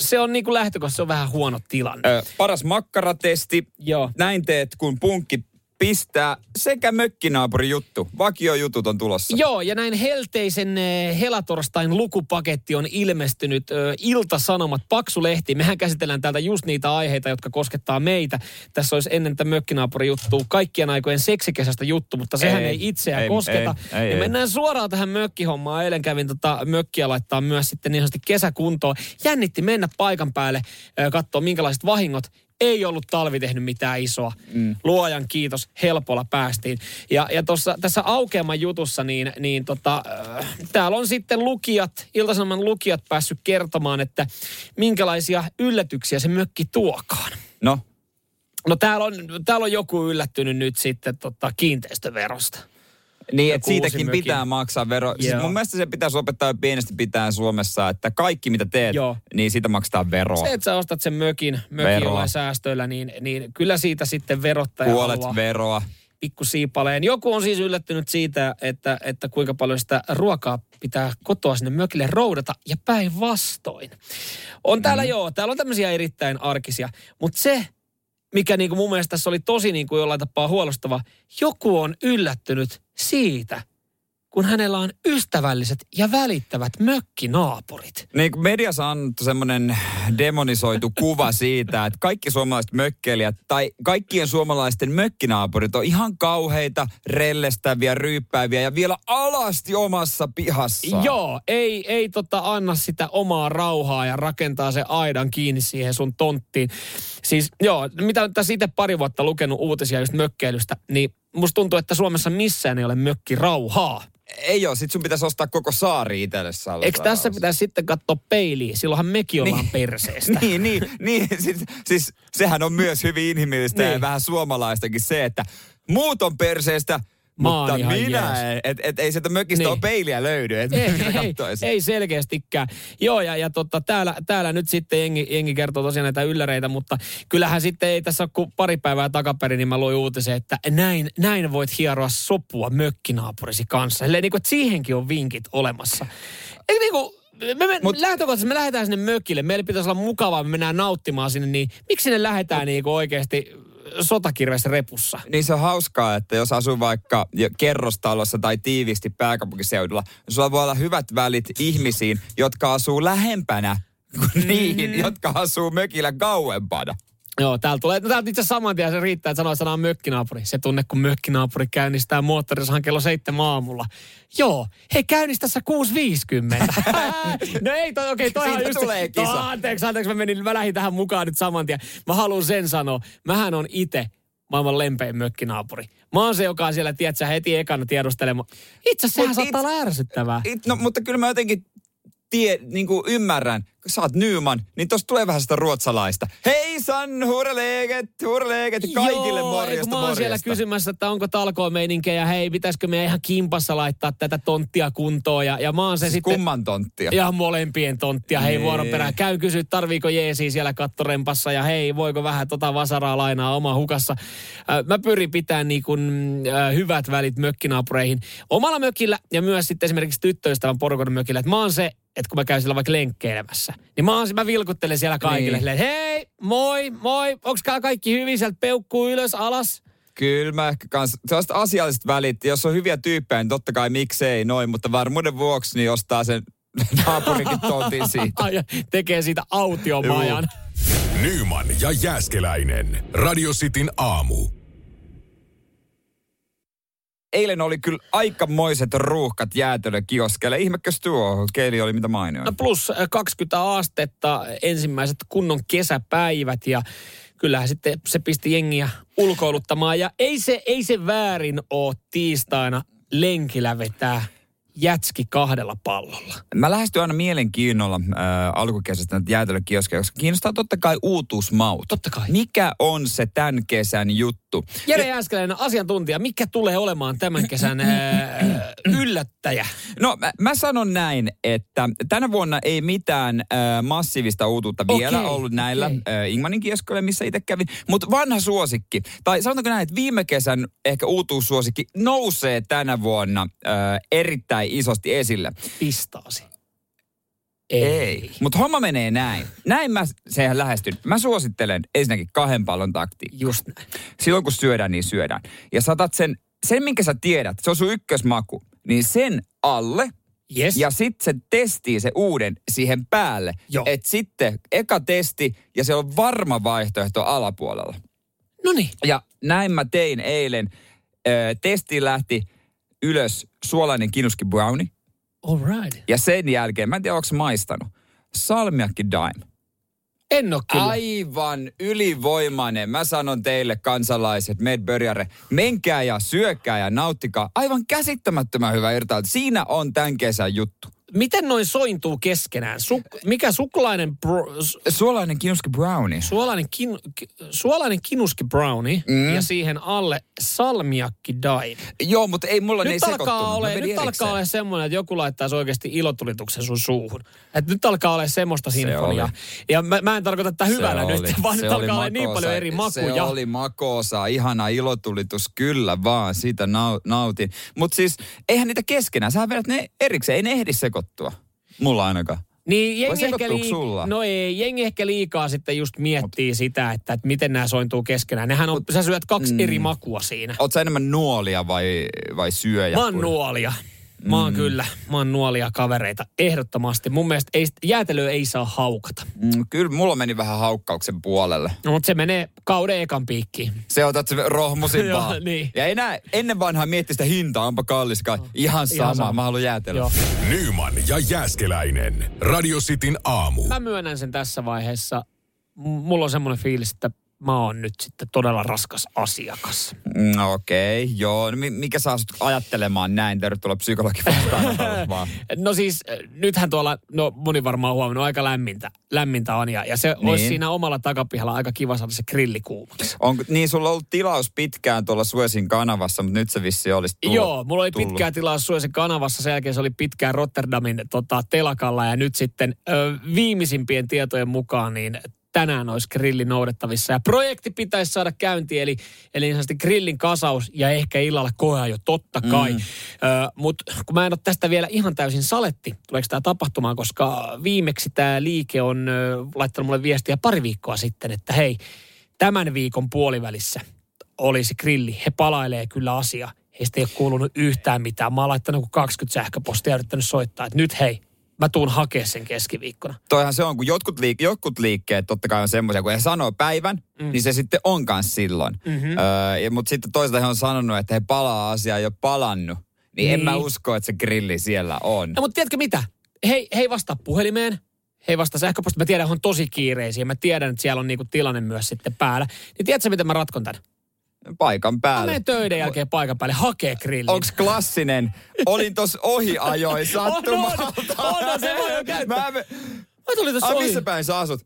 C: se on niinku lähtökohtaisesti se on vähän huono tilanne.
B: Ö, paras makkaratesti.
C: Joo.
B: Näin teet, kun punkki pistää. Sekä mökkinaapuri juttu. Vakiojutut on tulossa.
C: Joo, ja näin helteisen eh, helatorstain lukupaketti on ilmestynyt. Ö, Ilta-Sanomat, paksu lehti. Mehän käsitellään täältä just niitä aiheita, jotka koskettaa meitä. Tässä olisi ennen tätä mökkinaapuri juttua kaikkien aikojen seksikesästä juttu, mutta sehän ei,
B: Ei,
C: ei itseään
B: ei,
C: kosketa.
B: ei, ei,
C: ja
B: ei.
C: mennään suoraan tähän mökkihommaan. Eilen kävin tota mökkiä laittaa myös sitten niin sanotusti kesäkuntoon. Jännitti mennä paikan päälle, katsoa minkälaiset vahingot ei ollut talvi tehnyt mitään isoa. Mm. Luojan kiitos, helpolla päästiin. Ja, ja tossa, tässä aukeaman jutussa, niin, niin tota, äh, täällä on sitten lukijat, Ilta-Sanoman lukijat päässyt kertomaan, että minkälaisia yllätyksiä se mökki tuokaan.
B: No,
C: No täällä on, täällä on joku yllättynyt nyt sitten tota, kiinteistöverosta.
B: Niin, että siitäkin
C: mökin.
B: pitää maksaa vero. Siis mun mielestä se pitäisi opettaa jo pienestä pitää Suomessa, että kaikki mitä teet,
C: Joo.
B: niin siitä maksetaan veroa.
C: Se, että sä ostat sen mökin, mökin jollain säästöillä, niin, niin kyllä siitä sitten verottaja
B: Puolet
C: haluaa.
B: veroa.
C: pikkusiipaleen. Joku on siis yllättynyt siitä, että, että kuinka paljon sitä ruokaa pitää kotoa sinne mökille roudata ja päinvastoin. On täällä joo, täällä on tämmöisiä erittäin arkisia, mutta se, mikä niinku mun mielestä tässä oli tosi niinku jollain tapaa huolestava, joku on yllättynyt siitä, kun hänellä on ystävälliset ja välittävät mökkinaapurit.
B: Niin kuin mediassa on semmoinen demonisoitu kuva siitä, että kaikki suomalaiset mökkeilijät tai kaikkien suomalaisten mökkinaapurit on ihan kauheita, rellestäviä, ryyppääviä ja vielä alasti omassa pihassa.
C: Joo, ei, ei tota anna sitä omaa rauhaa ja rakentaa se aidan kiinni siihen sun tonttiin. Siis joo, mitä nyt tässä itse pari vuotta lukenut uutisia just mökkeilystä, niin musta tuntuu, että Suomessa missään ei ole mökki rauhaa.
B: Ei ole, sit sun pitäisi ostaa koko saari itselle Salla
C: Eikö tässä pitäisi sitten katsoa peiliin? Silloinhan mekin ollaan
B: Niin.
C: perseestä. [laughs]
B: Niin, niin, niin. Siis, siis sehän on myös hyvin inhimillistä
C: Niin.
B: ja vähän suomalaistakin se, että muut on perseestä, mutta minä
C: jees.
B: en. Et, et, ei sieltä mökistä
C: Niin.
B: ole peiliä löydy, että
C: ei, ei, ei selkeästikään. Joo, ja, ja tota, täällä, täällä nyt sitten jengi, jengi kertoo tosiaan näitä ylläreitä, mutta kyllähän sitten ei tässä ole kuin pari päivää takaperin, niin mä luin uutisen, että näin, näin voit hieroa sopua mökkinaapurisi kanssa. Eli niin kuin, että siihenkin on vinkit olemassa. Eikö niin kuin, me, me,
B: Mut-
C: lähtökohtaisesti me lähdetään sinne mökille, meillä pitäisi olla mukavaa, me mennään nauttimaan sinne, niin miksi sinne lähdetään niin oikeasti sotakirveessä repussa?
B: Niin se on hauskaa, että jos asuu vaikka kerrostalossa tai tiiviisti pääkaupunkiseudulla, niin sulla voi olla hyvät välit ihmisiin, jotka asuu lähempänä kuin niihin, jotka asuu mökillä kauempana.
C: Joo, täällä tulee, no täältä itse asiassa saman tien se riittää, että sanoo sanaa mökkinaapuri. Se tunne, kun mökkinaapuri käynnistää moottorisahan kello seitsemän aamulla. Joo, he käynnistä tässä 6.50. [laughs] no ei, toi, okei, toihan
B: Siitä
C: just...
B: tulee kisa.
C: To, anteeksi, anteeksi, mä, menin, mä lähdin tähän mukaan nyt saman tien. Mä haluan sen sanoa. Mähän on itse maailman lempein mökkinaapuri. Mä oon se, joka on siellä, tiedätkö, heti ekana tiedustelemaan. Itse asiassa sehän saattaa olla ärsyttävää.
B: It, no, mutta kyllä mä jotenkin tie, niin kuin ymmärrän, sä oot Nyman, niin tosta tulee vähän sitä ruotsalaista. Hei san, hurleget, hurleget, kaikille
C: Joo,
B: morjesta,
C: kun mä oon siellä kysymässä, että onko talkoomeininkiä ja hei, pitäisikö me ihan kimpassa laittaa tätä tonttia kuntoon. Ja, ja mä oon se
B: Siis
C: sitten...
B: kumman tonttia?
C: Ihan molempien tonttia. Hei
B: Niin.
C: vuoron perään. Käy kysyä, tarviiko jeesi siellä kattorempassa ja hei, voiko vähän tota vasaraa lainaa oma hukassa. Äh, Mä pyrin pitämään niin kuin, äh, hyvät välit mökkinaapureihin omalla mökillä ja myös sitten esimerkiksi tyttöystävän porukan mökillä. Että mä oon se, että kun mä käyn siellä vaikka lenkkeilemässä, niin mä, mä vilkuttelen siellä kaikille.
B: Niin.
C: Hei, moi, moi, onks kaikki hyvin? Sieltä peukkuu ylös, alas.
B: Kyllä mä ehkä kans, sellaiset asialliset välit, jos on hyviä tyyppejä, niin totta kai miksei noin, mutta varmuuden vuoksi niin ostaa sen [laughs] naapurinkin tontin siitä.
C: Ai, ja tekee siitä autiomajan.
A: Nyman ja Jääskeläinen. Radio Cityn aamu.
B: Eilen oli kyllä aikamoiset ruuhkat jäätelökioskeille. Ihmekös tuo? Keili oli mitä mainioin.
C: No plus äh, 20 astetta, ensimmäiset kunnon kesäpäivät ja kyllähän sitten se pisti jengiä ulkoiluttamaan. Ja ei se, ei se väärin ole tiistaina lenkillä vetää jätski kahdella pallolla.
B: Mä lähestyn aina mielenkiinnolla äh, alkukesästä näitä jäätelökioskeja, koska kiinnostaa totta kai uutuusmaut.
C: Totta kai.
B: Mikä on se tämän kesän juttu?
C: Jere Jääskeläinen, asiantuntija, mikä tulee olemaan tämän kesän ää, yllättäjä?
B: No mä, mä sanon näin, että tänä vuonna ei mitään äh, massiivista uutuutta vielä
C: Okei,
B: ollut näillä
C: okei.
B: äh, Ingmanin kieskoilla, missä itse kävin. Mutta vanha suosikki, tai sanotaanko näin, että viime kesän ehkä uutuussuosikki nousee tänä vuonna äh, erittäin isosti esille.
C: Pistaasi.
B: Ei. Mutta homma menee näin. Näin mä sehän lähestyn. Mä suosittelen ensinnäkin kahden pallon taktiikkaa.
C: Just näin.
B: Silloin kun syödään, niin syödään. Ja saatat sen, sen minkä sä tiedät, se on sun ykkösmaku, niin sen alle
C: Yes.
B: ja sitten se testii se uuden siihen päälle. Että sitten eka testi ja se on varma vaihtoehto alapuolella.
C: no niin.
B: Ja näin mä tein eilen. Ö, testiin lähti ylös suolainen kinuski brownie.
C: All right.
B: Ja sen jälkeen, mä en tiedä, onko maistanut, salmiakki dime.
C: En ole kyllä.
B: Aivan ylivoimainen. Mä sanon teille kansalaiset, medbörjare, menkää ja syökää ja nauttikaa. Aivan käsittämättömän hyvä irtailu. Siinä on tämän kesän juttu.
C: Miten noin sointuu keskenään? Su, mikä suklainen, bro, su-
B: Suolainen kinuski brownie.
C: suolainen, kin, ki, suolainen kinuski brownie mm. ja siihen alle salmiakki daim.
B: Joo, mutta ei mulla ne ei
C: Nyt alkaa,
B: sekoittunut. Mä
C: ole, nyt alkaa
B: erikseen.
C: olla semmoinen, että joku laittaisi oikeasti ilotulituksen sun suuhun. Et nyt alkaa olla semmoista sinfoniaa.
B: oli.
C: Ja mä, mä en tarkoita tätä hyvänä
B: Se
C: nyt,
B: oli-
C: vaan
B: se
C: nyt alkaa olla niin paljon eri
B: Se
C: makuja.
B: oli makoosa, ihana ilotulitus, kyllä vaan, siitä nau, nautin. Mutta siis, eihän niitä keskenään, sä vedät ne erikseen, ei ne ehdi sekoittua. Mulla ainakaan.
C: Niin jengi ehkä,
B: sulla?
C: no ei, jengi ehkä liikaa sitten just miettii sitä, että, että miten nämä sointuu keskenään. Nehän on, sä syöt kaksi
B: mm.
C: eri makua siinä.
B: Oot sä enemmän nuolia vai, vai syöjä?
C: Mä oon
B: kuin-
C: nuolia. Mä oon mm. kyllä, mä oon nuolia kavereita. Ehdottomasti. Mun mielestä ei, jäätelöä ei saa haukata.
B: Mm, kyllä mulla meni vähän haukkauksen puolelle.
C: No, mutta se menee kauden ekan piikkiin.
B: Se otat se rohmusimpaa. [laughs]
C: Joo, niin.
B: Ja enää ennen vanhaa mietti sitä hintaa, onpa kallis kai. Ihan sama,
C: Ihan sama.
B: mä haluan jäätelö.
C: Joo.
A: Nyman ja Jääskeläinen. Radio Cityn aamu.
C: Mä myönnän sen tässä vaiheessa. M- Mulla on semmoinen fiilis, että mä oon nyt sitten todella raskas asiakas.
B: Mm, Okei, okay, joo. No, mi- mikä saa sut ajattelemaan näin? Tervetuloa psykologi vaan. [laughs]
C: No siis, äh, nythän tuolla, no moni varmaan huomannut, aika lämmintä, lämmintä on. Ja, ja se niin. olisi siinä omalla takapihalla aika kiva saada se grilli kuumaksi.
B: Onko, niin, sulla on ollut tilaus pitkään tuolla Suesin kanavassa, mutta nyt se vissi olisi tullut.
C: Joo, mulla oli
B: tullut.
C: pitkää tilaa Suesin kanavassa, sen jälkeen se oli pitkään Rotterdamin tota, telakalla ja nyt sitten ö, viimeisimpien tietojen mukaan niin tänään olisi grilli noudettavissa. Ja projekti pitäisi saada käyntiin, eli, eli niin sanotusti grillin kasaus ja ehkä illalla koea jo totta kai. Mm. Mutta kun mä en ole tästä vielä ihan täysin saletti, tuleeko tämä tapahtumaan, koska viimeksi tämä liike on ö, laittanut mulle viestiä pari viikkoa sitten, että hei, tämän viikon puolivälissä olisi grilli. He palailee kyllä asia. Heistä ei ole kuulunut yhtään mitään. Mä oon laittanut kuin 20 sähköpostia ja yrittänyt soittaa, että nyt hei, mä tuun hakea sen keskiviikkona.
B: Toihan se on, kun jotkut, liik- jotkut liikkeet totta kai on semmoisia, kun he sanoo päivän, mm. niin se sitten on kanssa silloin. Mm-hmm. Öö, mutta sitten toisaalta he on sanonut, että he palaa asiaa ole palannut. Niin, niin en
C: Niin.
B: mä usko, että se grilli siellä on.
C: No mutta tiedätkö mitä? Hei, hei vastaa puhelimeen. Hei vasta sähköposti. Mä tiedän, että on tosi kiireisiä. Mä tiedän, että siellä on niinku tilanne myös sitten päällä. Niin tiedätkö, miten mä ratkon tämän?
B: Paikan
C: Mä
B: päälle.
C: menen töiden jälkeen paikan päälle, hakee grillin.
B: Onks klassinen? Olin tos ohi ajoin sattumalta.
C: On, on, on, on se voi.
B: Mä, me-
C: Mä tulin tässä
B: Ai
C: ohi.
B: missä päin sä asut?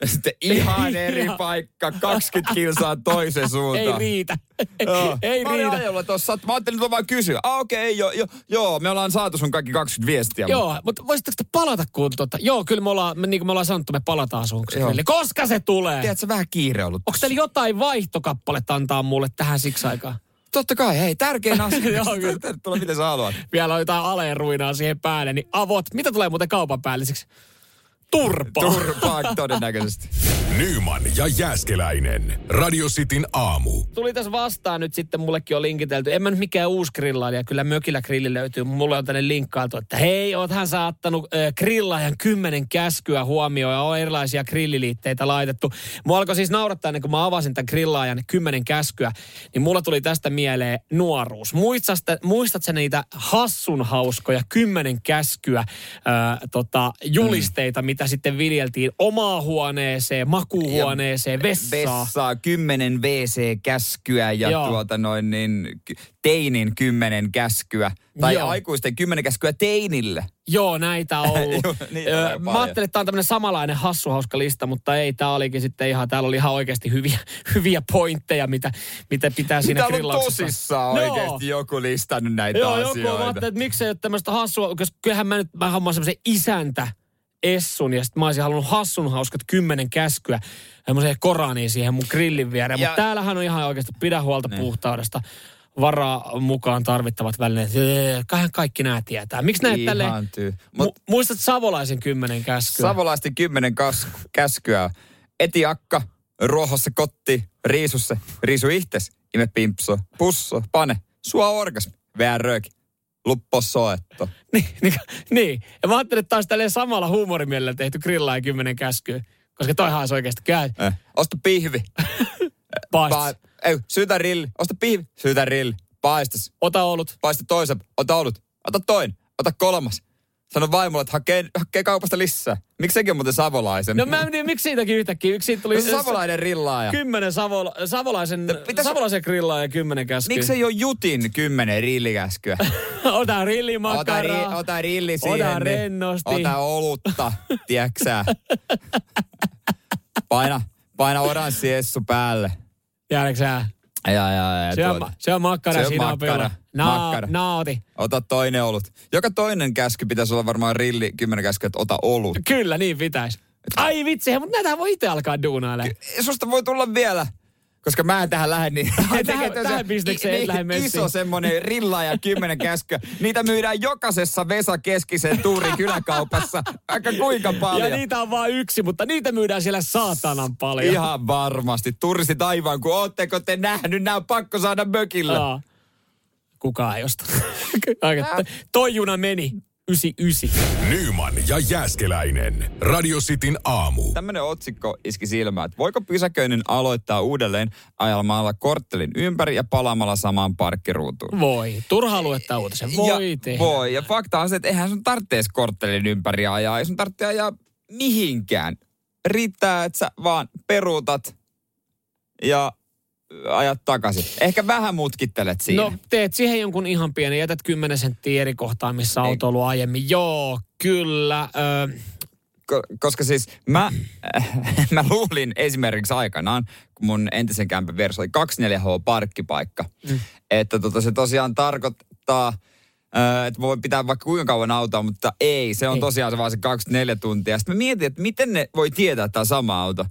B: Ja Sitten ihan [laughs] eri
C: Ihan.
B: paikka, 20 kilsaa toisen [laughs]
C: Ei
B: suuntaan.
C: riitä. [laughs]
B: Joo.
C: Ei
B: mä
C: riitä.
B: ajellut tossa, mä ajattelin että vaan kysyä. Ah okei, okay, joo, joo, joo, me ollaan saatu sun kaikki 20 viestiä.
C: Joo, mutta voisitteko te palata kun tota, joo, kyllä me ollaan, me, niin kuin me ollaan sanottu, me palataan sun
B: Joo.
C: Koska se tulee?
B: Tiedätkö, vähän kiire ollut.
C: Onko teillä jotain vaihtokappaletta antaa mulle tähän siksi aikaa?
B: Totta kai, hei, tärkein asia.
C: Joo, kyllä.
B: Tervetuloa, mitä sä haluat.
C: Vielä on jotain aleruinaa siihen päälle, niin avot. Mitä tulee muuten kaupan päälliseksi? Turpaa.
B: Turpaa todennäköisesti.
A: Nyman ja Jääskeläinen. Radio Cityn aamu.
C: Tuli tässä vastaan nyt sitten, mullekin on linkitelty. En mä nyt mikään uusi grillailija, kyllä mökillä grilli löytyy. Mulle on tänne linkkailtu, että hei, oothan saattanut äh, grillaajan kymmenen käskyä huomioon ja on erilaisia grilliliitteitä laitettu. Mua alkoi siis naurattaa ennen kuin mä avasin tämän grillaajan kymmenen käskyä, niin mulla tuli tästä mieleen nuoruus. Muistatko, muistatko niitä hassun hauskoja kymmenen käskyä äh, tota, julisteita, mitä sitten viljeltiin omaa huoneeseen, makuuhuoneeseen, vessaa?
B: Vessaa, 10 WC-käskyä ja
C: Joo.
B: tuota noin niin, teinin 10 käskyä. Tai
C: Joo.
B: aikuisten 10 käskyä teinille.
C: Joo, näitä on [laughs] ollut.
B: Joo, niitä on
C: Ö,
B: aika
C: Mä ajattelin, että tämä on tämmöinen samanlainen hassuhauska lista, mutta ei, tämä olikin sitten ihan, täällä oli ihan oikeasti hyviä, [laughs] hyviä pointteja, mitä, mitä pitää siinä
B: on
C: grillauksessa.
B: tosissaan
C: Joo.
B: oikeasti joku listannut näitä
C: Joo,
B: asioita.
C: joku mä ajattelin, että miksei ole tämmöistä hassua, koska kyllähän mä nyt, mä hommaan semmoisen isäntä Essun ja sitten mä olisin halunnut hassun hauskat kymmenen käskyä semmoiseen Koraniin siihen mun grillin viereen.
B: Ja-
C: Mutta täällähän on ihan oikeasti pidä huolta puhtaudesta. Varaa mukaan tarvittavat välineet. Kahden kaikki nämä tietää. Miksi näet tälleen?
B: tyy.
C: Mu-
B: Mut
C: muistat Savolaisen kymmenen käskyä?
B: savolaisten 10 kas- käskyä. Eti akka, ruohossa kotti, riisusse, riisu ihtes, ime pimpso, pusso, pane, sua orgasmi, väärööki, luppo soetto. [laughs]
C: niin, niin, niin. Ja mä ajattelin, että taas tälleen samalla huumorimielellä tehty grillaa ja kymmenen käskyä. Koska toihan olisi oikeasti käy.
B: Eh, osta pihvi, [laughs]
C: Paistas.
B: pa- ei, syytä rilli, osta pihvi, syytä rilli, paistas,
C: Ota olut.
B: paista toisen, ota olut, ota toinen, ota kolmas. Sano vaimolle, että hakee, hakee kaupasta lisää. Miksi sekin on muuten savolaisen?
C: No mä en tiedä, miksi siitäkin yhtäkkiä. Yksi siitä tuli
B: No savolainen rillaaja.
C: kymmenen savola, savolaisen,
B: pitäis-
C: savolaisen grillaa ja kymmenen käskyä.
B: Miksi ei ole jutin kymmenen rillikäskyä? [laughs]
C: Ota
B: Ota,
C: rillimakkaraa.
B: ri, ota rilli siihen.
C: Ota
B: niin
C: rennosti.
B: Ota olutta, [laughs] tiedäksä. Paina, paina oranssi essu päälle.
C: Tiedätkö sä?
B: Ja, ja, ja,
C: Se on,
B: tuota.
C: se on makkara
B: Se on makkara.
C: Na-
B: makkara.
C: Naoti.
B: Ota toinen olut. Joka toinen käsky pitäisi olla varmaan rilli, kymmenen käsky, että ota olut.
C: Kyllä, niin pitäisi. Ai vitsi, mutta näitä voi itse alkaa duunailemaan.
B: Susta voi tulla vielä. Koska mä en tähän lähde, niin [laughs] tekee
C: tähän-
B: tämmösen
C: tähän bisnekseen
B: i-
C: lähde messiin.
B: Iso semmonen rilla ja kymmenen käskyä. Niitä myydään jokaisessa Vesa Keskisen tuurin kyläkaupassa. Aika kuinka paljon.
C: Ja niitä on vain yksi, mutta niitä myydään siellä saatanan paljon.
B: Ihan varmasti. Turistit aivan, kun ootteko te nähnyt, nämä on pakko saada mökille.
C: Aa. Kukaan ei osta. [laughs] Aika- Toi juna meni. 99.
A: Nyman ja Jääskeläinen. Radio Cityn aamu.
B: Tämmöinen otsikko iski silmään, että voiko pysäköinnin aloittaa uudelleen ajelmalla korttelin ympäri ja palaamalla samaan parkkiruutuun?
C: Voi. Turha luettaa uutisen. Voi
B: ja,
C: tehdä.
B: Voi. Ja fakta on se, että eihän sun tarvitse korttelin ympäri ajaa. Ei sun tarvitse ajaa mihinkään. Riittää, että sä vaan peruutat ja ajat takaisin. Ehkä vähän mutkittelet siinä.
C: No, teet siihen jonkun ihan pienen, jätät 10 senttiä eri kohtaan, missä auto on ollut aiemmin. Joo, kyllä. Ö,
B: Ko- koska siis mä, [laughs] mä luulin esimerkiksi aikanaan, kun mun entisen kämpän vieressä oli 24H parkkipaikka, mm. että tota, se tosiaan tarkoittaa, että voi pitää vaikka kuinka kauan autoa, mutta ei, se on
C: Ei.
B: tosiaan se vaan se 24 tuntia. Sitten mä mietin, että miten ne voi tietää, että tämä sama auto.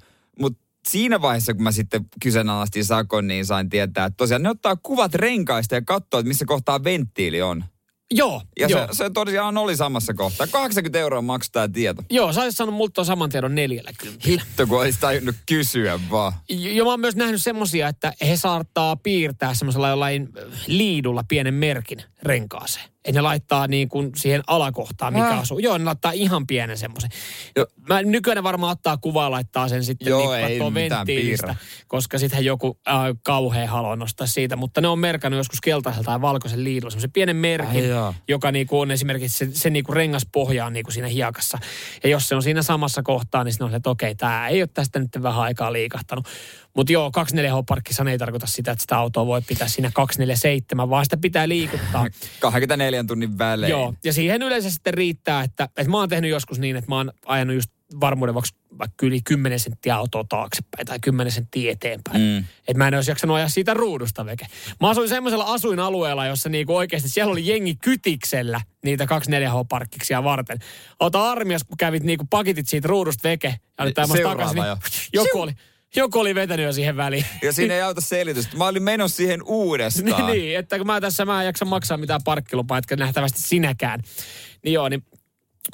B: Siinä vaiheessa, kun mä sitten kyseenalaistin sakon, niin sain tietää, että tosiaan ne ottaa kuvat renkaista ja katsoo, että missä kohtaa venttiili on.
C: joo,
B: Ja
C: joo.
B: se, se tosiaan oli samassa kohtaa. 80 euroa maksaa tämä tieto.
C: Joo, sä olisit saanut multa saman tiedon 40.
B: Hitto, kun olisi tajunnut kysyä vaan.
C: Ja mä oon myös nähnyt semmosia, että he saattaa piirtää semmoisella jollain liidulla pienen merkin renkaaseen. Että ne laittaa niin kuin siihen alakohtaan, mikä
B: Häh?
C: asuu. Joo, ne laittaa ihan pienen semmoisen. Mä nykyään varmaan ottaa kuvaa laittaa sen sitten
B: Joo,
C: niin
B: ei
C: venttiilistä, koska sittenhän joku äh, kauhea haluaa nostaa siitä. Mutta ne on merkannut joskus keltaisella tai valkoisen liidulla semmoisen pienen merkin,
B: Ai joo.
C: joka niinku on esimerkiksi se, se niinku rengaspohja on niinku siinä hiekassa. Ja jos se on siinä samassa kohtaa, niin sitten on se, että okei, tämä ei ole tästä nyt vähän aikaa liikahtanut. Mutta joo, 24H-parkkissa ei tarkoita sitä, että sitä autoa voi pitää siinä 247, vaan sitä pitää liikuttaa. [laughs]
B: 24 tunnin välein.
C: Joo, ja siihen yleensä sitten riittää, että, että mä oon tehnyt joskus niin, että mä oon ajanut just varmuuden vuoksi vaikka yli 10 senttiä autoa taaksepäin tai 10 senttiä eteenpäin.
B: Mm.
C: Että mä en olisi jaksanut ajaa siitä ruudusta veke. Mä asuin semmoisella asuinalueella, jossa niinku oikeasti siellä oli jengi kytiksellä niitä 24H-parkkiksia varten. Ota armias, kun kävit niinku pakitit siitä ruudusta veke ja nyt takaisin,
B: jo.
C: niin [laughs] joku oli, joku oli vetänyt jo siihen väliin.
B: Ja siinä ei auta selitystä. Mä olin menossa siihen uudestaan. [laughs]
C: niin, että kun mä tässä mä en jaksa maksaa mitään parkkilupaa, etkä nähtävästi sinäkään. Niin joo, niin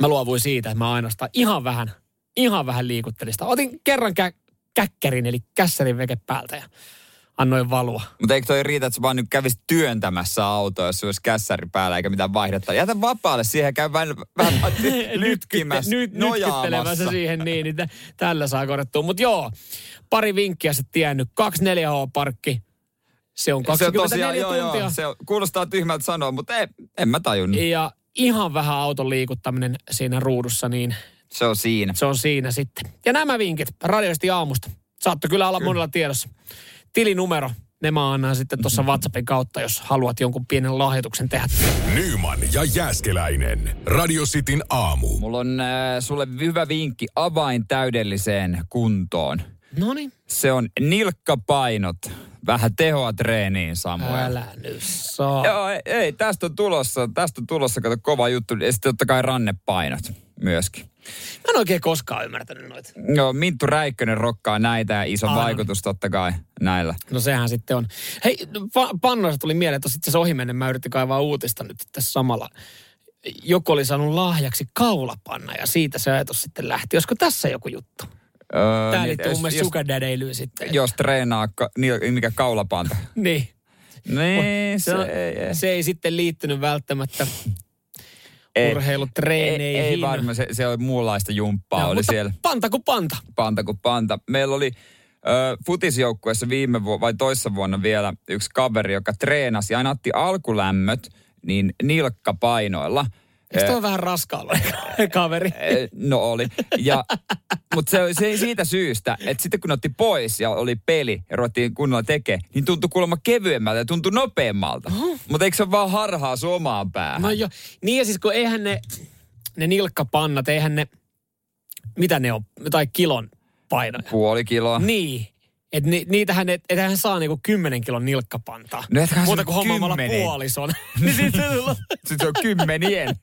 C: mä luovuin siitä, että mä ainoastaan ihan vähän, ihan vähän liikuttelin sitä. Otin kerran kä- käkkärin, eli kässärin veke päältä ja annoin valua.
B: Mutta eikö toi riitä, että sä vaan nyt kävisit työntämässä autoa, jos olisi kässäri päällä eikä mitään vaihdetta. Jätä vapaalle siihen käy vähän, vähän [laughs] lytkimässä,
C: nyt,
B: nojaamassa.
C: siihen niin, niin tä- tällä saa korjattua. Mutta joo, pari vinkkiä sä tiennyt. 24H-parkki, se on
B: Se on
C: 24
B: tosiaan, joo,
C: tuntia.
B: joo, se on, kuulostaa tyhmältä sanoa, mutta ei, en mä tajunnut.
C: Ja ihan vähän auton liikuttaminen siinä ruudussa, niin
B: Se on siinä.
C: se on siinä sitten. Ja nämä vinkit radioisti aamusta. Saattoi kyllä olla monella tiedossa. Tilinumero, ne mä annan sitten tuossa WhatsAppin kautta, jos haluat jonkun pienen lahjoituksen tehdä.
A: Nyman ja Jääskeläinen. Radio Cityn aamu.
B: Mulla on äh, sulle hyvä vinkki avain täydelliseen kuntoon.
C: No niin.
B: Se on nilkkapainot. Vähän tehoa treeniin, Samuel.
C: Älä nyt saa.
B: Joo, ei, ei, tästä on tulossa, tästä on tulossa, kato, kova juttu. Ja sitten totta kai rannepainot myöskin.
C: Mä en oikein koskaan ymmärtänyt noita.
B: Joo, Minttu Räikkönen rokkaa näitä ja iso
C: Aivan.
B: vaikutus totta kai näillä.
C: No sehän sitten on. Hei, pa- pannoista tuli mieleen, että itse asiassa ohimennen mä yritin kaivaa uutista nyt tässä samalla. Joku oli saanut lahjaksi kaulapanna ja siitä se ajatus sitten lähti. Olisiko tässä joku juttu?
B: Öö,
C: Tää
B: niin,
C: liittyy mun
B: jos-
C: mielestä
B: jos,
C: sukadädeilyyn sitten.
B: jos treenaa, ka, niin, mikä kaulapanta. [laughs]
C: Niin.
B: Niin,
C: Se,
B: se, ei,
C: se ei sitten liittynyt välttämättä
B: ei,
C: urheilutreeneihin.
B: ei, ei varmaan, se, se oli muunlaista jumppaa,
C: Joo,
B: oli
C: mutta
B: siellä
C: Panta kuin panta.
B: panta kuin panta. Meillä oli ö, futisjoukkueessa viime vuonna vai toissa vuonna vielä yksi kaveri, joka treenasi ja aina otti alkulämmöt niin nilkkapainoilla.
C: Eikö toi vähän raskaalla kaveri? [laughs]
B: Eh, No oli. Ja, mutta se, se ei siitä syystä, että sitten kun otti pois ja oli peli ja ruvettiin kunnolla tekemään, niin tuntui kuulemma kevyemmältä ja tuntui nopeammalta. Mutta eikö se ole vaan harhaa sun omaan päähän?
C: No jo. Niin ja siis kun eihän ne, ne nilkkapannat, eihän ne, mitä ne on, tai kilon painoja.
B: Puoli kiloa.
C: Niin. Et ni, niitähän, et, ethän saa niinku 10 kilon nilkkapantaa.
B: No etköhän
C: Muuta kuin hommaamalla puolison. [laughs] niin [laughs] sit se
B: Sitten se on kymmenien.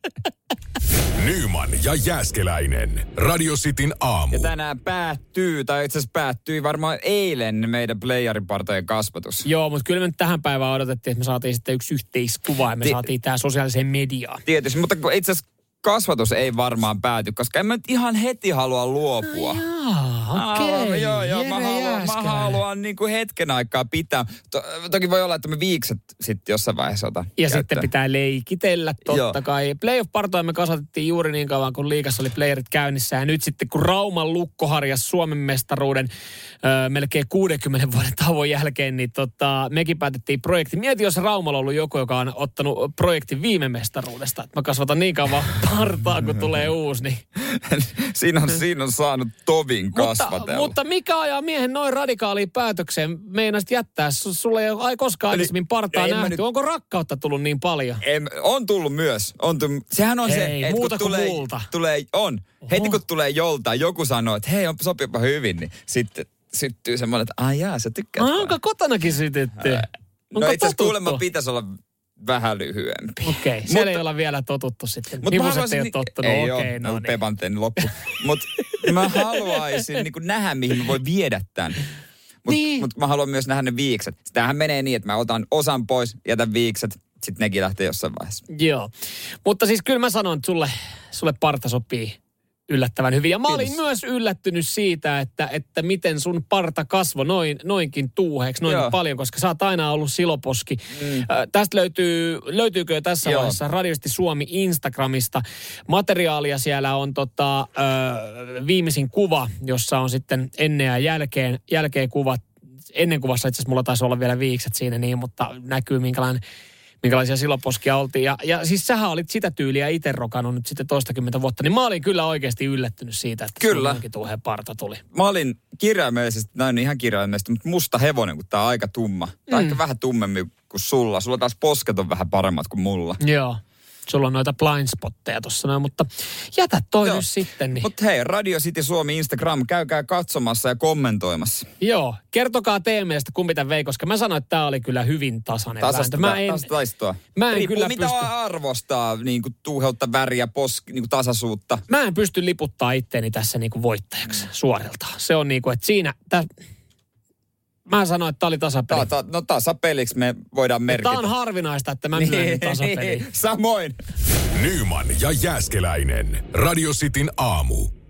A: Nyman ja Jääskeläinen. Radio Cityn aamu.
B: Ja tänään päättyy, tai itse asiassa päättyi varmaan eilen meidän playeripartojen kasvatus.
C: Joo, mutta kyllä me nyt tähän päivään odotettiin, että me saatiin sitten yksi yhteiskuva ja me
B: Ti-
C: saatiin tämä sosiaaliseen mediaan.
B: Tietysti, mutta itse asiassa kasvatus ei varmaan pääty, koska en mä nyt ihan heti halua luopua.
C: Jaa, okei.
B: Aa, joo, joo, mä
C: Jere
B: haluan, mä haluan niin kuin hetken aikaa pitää. To, toki voi olla, että me viikset sitten jossain vaiheessa otan
C: Ja
B: käyttöön.
C: sitten pitää leikitellä totta
B: Joo.
C: kai. Playoff-partoja me kasvatettiin juuri niin kauan, kun liikassa oli playerit käynnissä. Ja nyt sitten, kun Rauman lukko harjas Suomen mestaruuden ö, melkein 60 vuoden tauon jälkeen, niin tota, mekin päätettiin projekti. Mieti, jos Raumalla on ollut joku, joka on ottanut projektin viime mestaruudesta. Mä kasvatan niin kauan partaa, kun tulee uusi. Niin. [laughs]
B: siinä, on, siinä on saanut tovin
C: Mutta,
B: kasvatella.
C: mutta mikä ajaa miehen noin radikaaliin päätökseen? Meinasit jättää. Su- Sulla ei ole koskaan
B: Eli-
C: aikaisemmin partaa nähty.
B: nyt-
C: Onko rakkautta tullut niin paljon?
B: Em, on tullut myös. On tullut. Sehän on se,
C: Hei,
B: että
C: muuta
B: kun tulee,
C: multa.
B: tulee, on. Heti
C: Oho.
B: kun tulee joltain, joku sanoo, että hei, on sopiva hyvin, niin sitten syttyy semmoinen, että ai jaa, sä tykkäät.
C: Ah,
B: vaan."
C: onko kotonakin sytytty?
B: No
C: Onko
B: itse asiassa kuulemma pitäisi olla vähän lyhyempi.
C: Okei, okay, siellä ei olla vielä totuttu sitten.
B: Mut mä
C: Nivuset
B: haluaisin
C: ei ole tottunut,
B: Ei
C: okei,
B: oo,
C: no niin.
B: Pepanteen loppu. Mutta mä haluaisin niin nähdä, mihin mä voin viedä tämän. Mutta
C: Niin.
B: mut mä haluan myös nähdä ne viikset. Tämähän menee niin, että mä otan osan pois, jätän viikset, sitten nekin lähtee jossain vaiheessa.
C: Joo, mutta siis kyllä mä sanon, että sulle, sulle parta sopii yllättävän hyvin. Ja mä olin
B: Kiitos.
C: myös yllättynyt siitä, että, että miten sun parta kasvoi noin, noinkin tuuheeksi, noin
B: Joo.
C: paljon, koska sä oot aina ollut siloposki. Mm. Äh, tästä löytyy, löytyykö jo tässä
B: Joo.
C: vaiheessa Radiosti Suomi Instagramista. Materiaalia siellä on tota, äh, viimeisin kuva, jossa on sitten ennen ja jälkeen, jälkeen kuvat. Ennen kuvassa itse asiassa mulla taisi olla vielä viikset siinä niin, mutta näkyy minkälainen minkälaisia siloposkia oltiin. Ja, ja siis sähän olit sitä tyyliä itse rokannut nyt sitten toistakymmentä vuotta, niin mä olin kyllä oikeasti yllättynyt siitä, että
B: Kyllä.
C: tuohon parta tuli.
B: Mä olin kirjaimellisesti, näin ihan kirjaimellisesti, mutta musta hevonen, kun tää on aika tumma. Tai
C: Mm.
B: ehkä vähän tummemmin kuin sulla. Sulla taas posket on vähän paremmat kuin mulla.
C: Joo. Sulla on noita blindspotteja tuossa noin, mutta jätä toi
B: Joo.
C: nyt sitten. Niin.
B: Mutta hei, Radio City Suomi Instagram, käykää katsomassa ja kommentoimassa.
C: Joo, kertokaa teidän mielestä kumpi tämän vei, koska mä sanoin, että tämä oli kyllä hyvin tasainen
B: Tasasta.
C: Mä en,
B: tasasta taistoa.
C: mä en
B: Riippuu
C: kyllä
B: mitä
C: pysty-
B: arvostaa, niin kuin tuuheutta, väriä, pos, niin kuin tasaisuutta.
C: mä en pysty liputtaa itteeni tässä niinku voittajaksi suoriltaan. Se on niinku, että siinä, tä, mä sanoin, että tämä oli tasapeli.
B: Ta, ta, no tasapeliksi me voidaan merkitä.
C: Tämä on harvinaista, että mä myönnän tasapeliin. [laughs]
B: Samoin.
A: Nyman ja Jääskeläinen. Radio Cityn aamu.